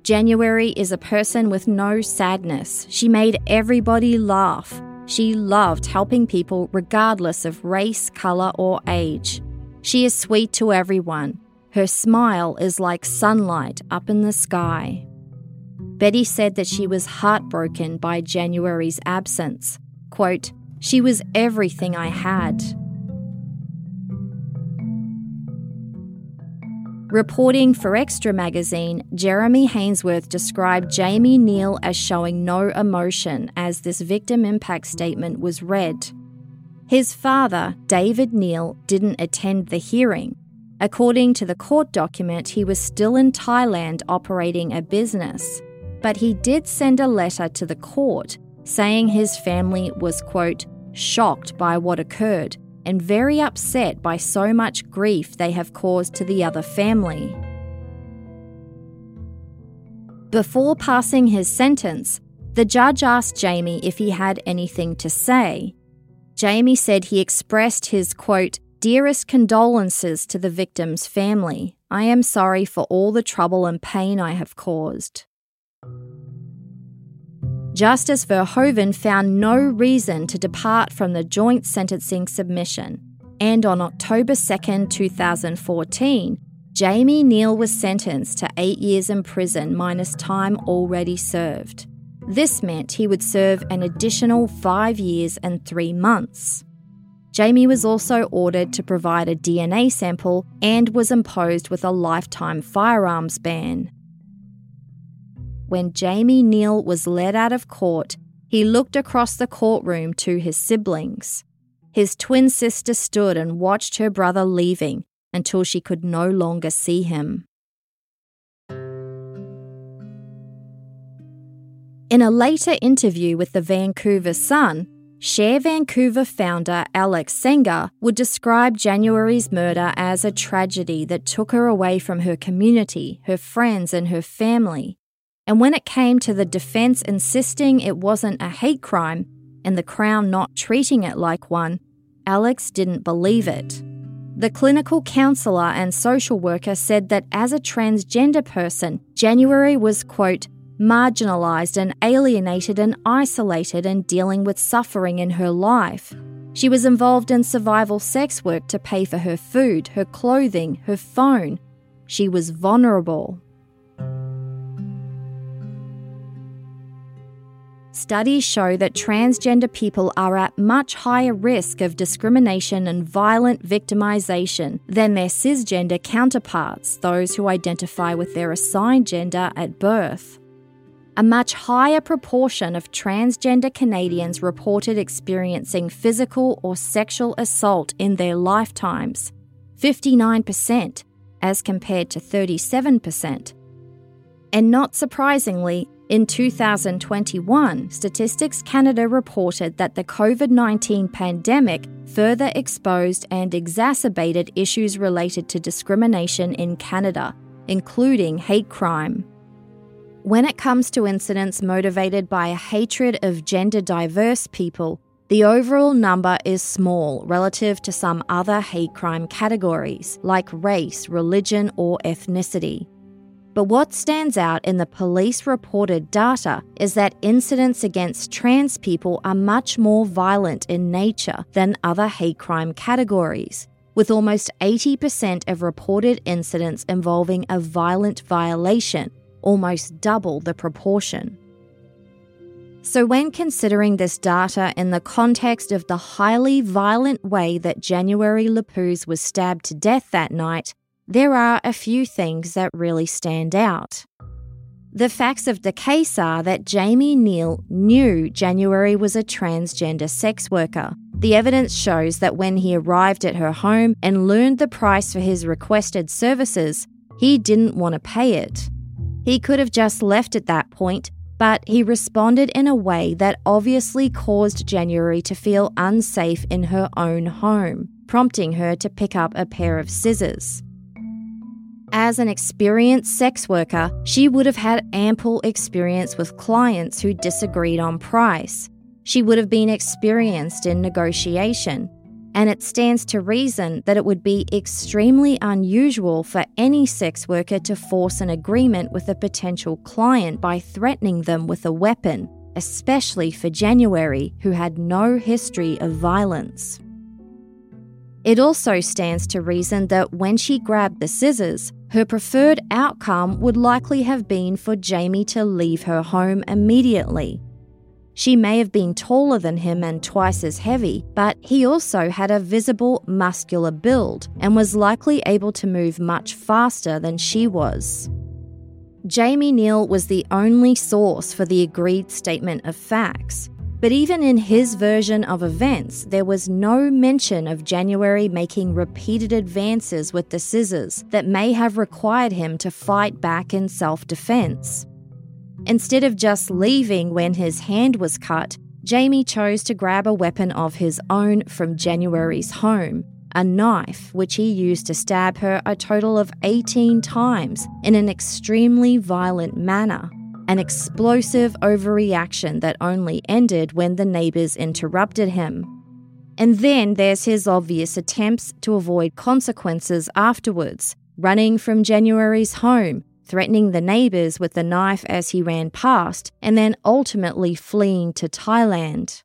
[SPEAKER 4] January is a person with no sadness. She made everybody laugh. She loved helping people regardless of race, colour, or age. She is sweet to everyone. Her smile is like sunlight up in the sky. Betty said that she was heartbroken by January's absence. Quote, She was everything I had. Reporting for Xtra magazine, Jeremy Hainsworth described Jamie Neal as showing no emotion as this victim impact statement was read. His father, David Neal, didn't attend the hearing, According to the court document, he was still in Thailand operating a business. But he did send a letter to the court saying his family was, quote, shocked by what occurred and very upset by so much grief they have caused to the other family. Before passing his sentence, the judge asked Jamie if he had anything to say. Jamie said he expressed his, quote, Dearest condolences to the victim's family. I am sorry for all the trouble and pain I have caused. Justice Verhoeven found no reason to depart from the joint sentencing submission, and on October 2, 2014, Jamie Neal was sentenced to eight years in prison minus time already served. This meant he would serve an additional five years and three months. Jamie was also ordered to provide a DNA sample and was imposed with a lifetime firearms ban. When Jamie Neal was led out of court, he looked across the courtroom to his siblings. His twin sister stood and watched her brother leaving until she could no longer see him. In a later interview with the Vancouver Sun, Sher Vancouver founder Alex Sangha would describe January's murder as a tragedy that took her away from her community, her friends, and her family. And when it came to the defense insisting it wasn't a hate crime and the Crown not treating it like one, Alex didn't believe it. The clinical counsellor and social worker said that as a transgender person, January was, quote, marginalised and alienated and isolated and dealing with suffering in her life. She was involved in survival sex work to pay for her food, her clothing, her phone. She was vulnerable. Studies show that transgender people are at much higher risk of discrimination and violent victimization than their cisgender counterparts, those who identify with their assigned gender at birth. A much higher proportion of transgender Canadians reported experiencing physical or sexual assault in their lifetimes 59%, as compared to 37%. And not surprisingly, in 2021, Statistics Canada reported that the COVID 19 pandemic further exposed and exacerbated issues related to discrimination in Canada, including hate crime. When it comes to incidents motivated by a hatred of gender diverse people, the overall number is small relative to some other hate crime categories like race, religion, or ethnicity. But what stands out in the police reported data is that incidents against trans people are much more violent in nature than other hate crime categories, with almost 80% of reported incidents involving a violent violation, almost double the proportion. So, when considering this data in the context of the highly violent way that January Lapuz was stabbed to death that night, there are a few things that really stand out. The facts of the case are that Jamie Neal knew January was a transgender sex worker. The evidence shows that when he arrived at her home and learned the price for his requested services, he didn't want to pay it. He could have just left at that point, but he responded in a way that obviously caused January to feel unsafe in her own home, prompting her to pick up a pair of scissors. As an experienced sex worker, she would have had ample experience with clients who disagreed on price. She would have been experienced in negotiation. And it stands to reason that it would be extremely unusual for any sex worker to force an agreement with a potential client by threatening them with a weapon, especially for January, who had no history of violence. It also stands to reason that when she grabbed the scissors, her preferred outcome would likely have been for Jamie to leave her home immediately. She may have been taller than him and twice as heavy, but he also had a visible muscular build and was likely able to move much faster than she was. Jamie Neal was the only source for the agreed statement of facts, but even in his version of events, there was no mention of January making repeated advances with the scissors that may have required him to fight back in self defense. Instead of just leaving when his hand was cut, Jamie chose to grab a weapon of his own from January's home, a knife which he used to stab her a total of 18 times in an extremely violent manner an explosive overreaction that only ended when the neighbours interrupted him. And then there's his obvious attempts to avoid consequences afterwards, running from January's home, threatening the neighbours with the knife as he ran past, and then ultimately fleeing to Thailand.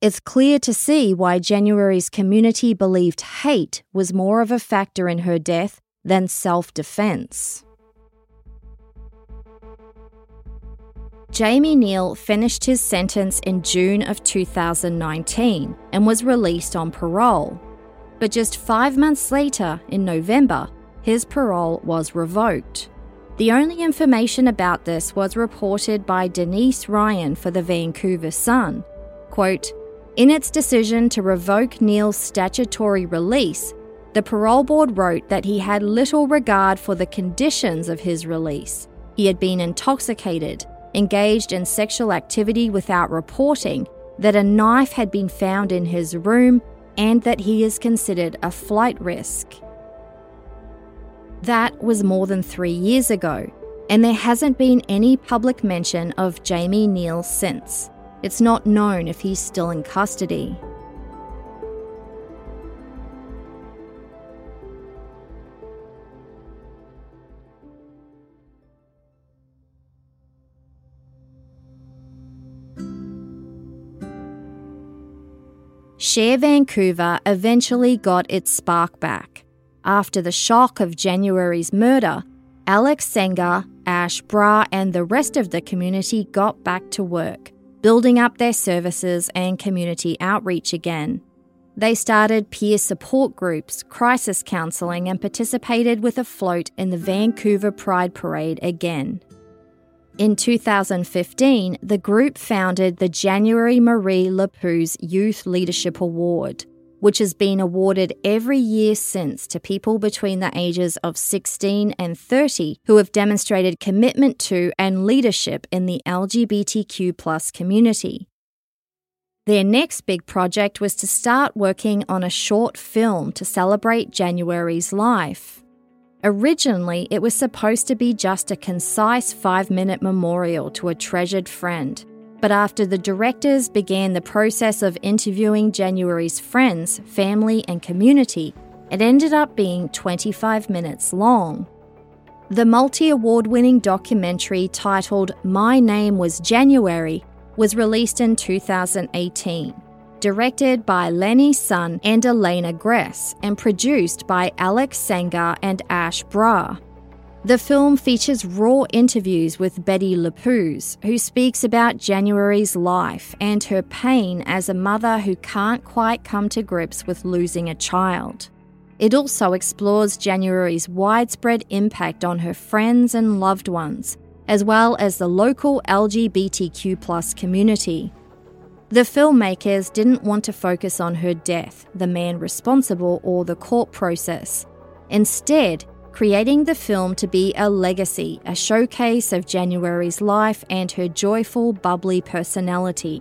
[SPEAKER 4] It's clear to see why January's community believed hate was more of a factor in her death than self defense. Jamie Neal finished his sentence in June of 2019 and was released on parole. But just five months later, in November, his parole was revoked. The only information about this was reported by Denise Ryan for the Vancouver Sun. Quote, in its decision to revoke Neal's statutory release, the parole board wrote that he had little regard for the conditions of his release. He had been intoxicated, engaged in sexual activity without reporting, that a knife had been found in his room, and that he is considered a flight risk. That was more than three years ago, and there hasn't been any public mention of Jamie Neal since. It's not known if he's still in custody. Sher Vancouver eventually got its spark back. After the shock of January's murder, Alex Sangha, Ash Brar, and the rest of the community got back to work, building up their services and community outreach again. They started peer support groups, crisis counselling, and participated with a float in the Vancouver Pride Parade again. In 2015, the group founded the January Marie Lapuz Youth Leadership Award, which has been awarded every year since to people between the ages of 16 and 30 who have demonstrated commitment to and leadership in the LGBTQ community. Their next big project was to start working on a short film to celebrate January's life. Originally, it was supposed to be just a concise five minute memorial to a treasured friend. But after the directors began the process of interviewing January's friends, family, and community, it ended up being 25 minutes long. The multi award winning documentary titled My Name Was January was released in 2018 directed by Lenny Sun and Elena Gress, and produced by Alex Sangha and Ash Brar. The film features raw interviews with Betty Lapuz, who speaks about January's life and her pain as a mother who can't quite come to grips with losing a child. It also explores January's widespread impact on her friends and loved ones, as well as the local LGBTQ community. The filmmakers didn't want to focus on her death, the man responsible, or the court process. Instead, creating the film to be a legacy, a showcase of January's life and her joyful, bubbly personality.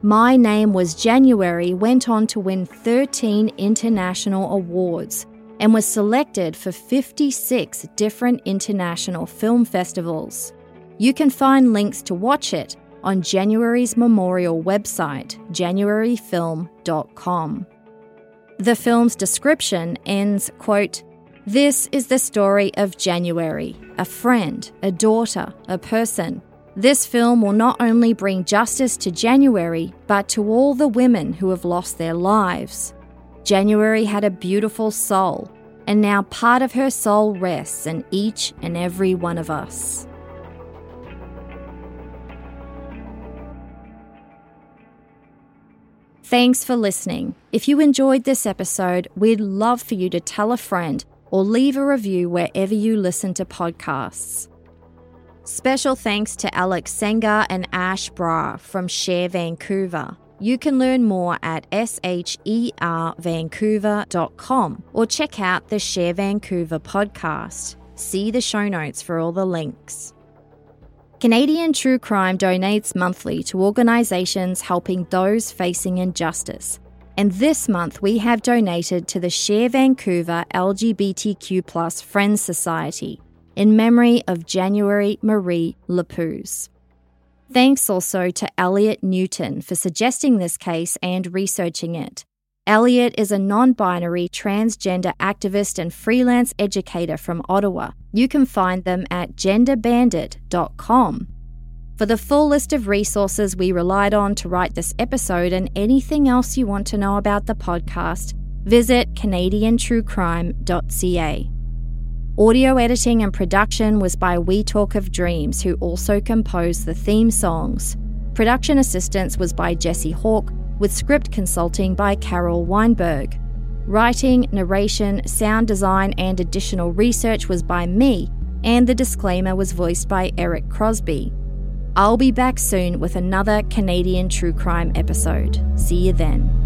[SPEAKER 4] My Name Was January went on to win 13 international awards and was selected for 56 different international film festivals. You can find links to watch it on January's memorial website, januaryfilm.com. The film's description ends, quote, This is the story of January, a friend, a daughter, a person. This film will not only bring justice to January, but to all the women who have lost their lives. January had a beautiful soul, and now part of her soul rests in each and every one of us. Thanks for listening. If you enjoyed this episode, we'd love for you to tell a friend or leave a review wherever you listen to podcasts. Special thanks to Alex Sangha and Ash Brar from Sher Vancouver. You can learn more at shervancouver.com or check out the Sher Vancouver podcast. See the show notes for all the links. Canadian True Crime donates monthly to organisations helping those facing injustice. And this month we have donated to the Sher Vancouver LGBTQ Friends Society in memory of January Marie Lapuz. Thanks also to Eliot Newton for suggesting this case and researching it. Eliot is a non binary transgender activist and freelance educator from Ottawa. You can find them at genderbandit.com. For the full list of resources we relied on to write this episode and anything else you want to know about the podcast, visit CanadianTrueCrime.ca. Audio editing and production was by We Talk of Dreams, who also composed the theme songs. Production assistance was by Jesse Hawke, with script consulting by Carol Weinberg. Writing, narration, sound design, and additional research was by me, and the disclaimer was voiced by Eric Crosby. I'll be back soon with another Canadian true crime episode. See you then.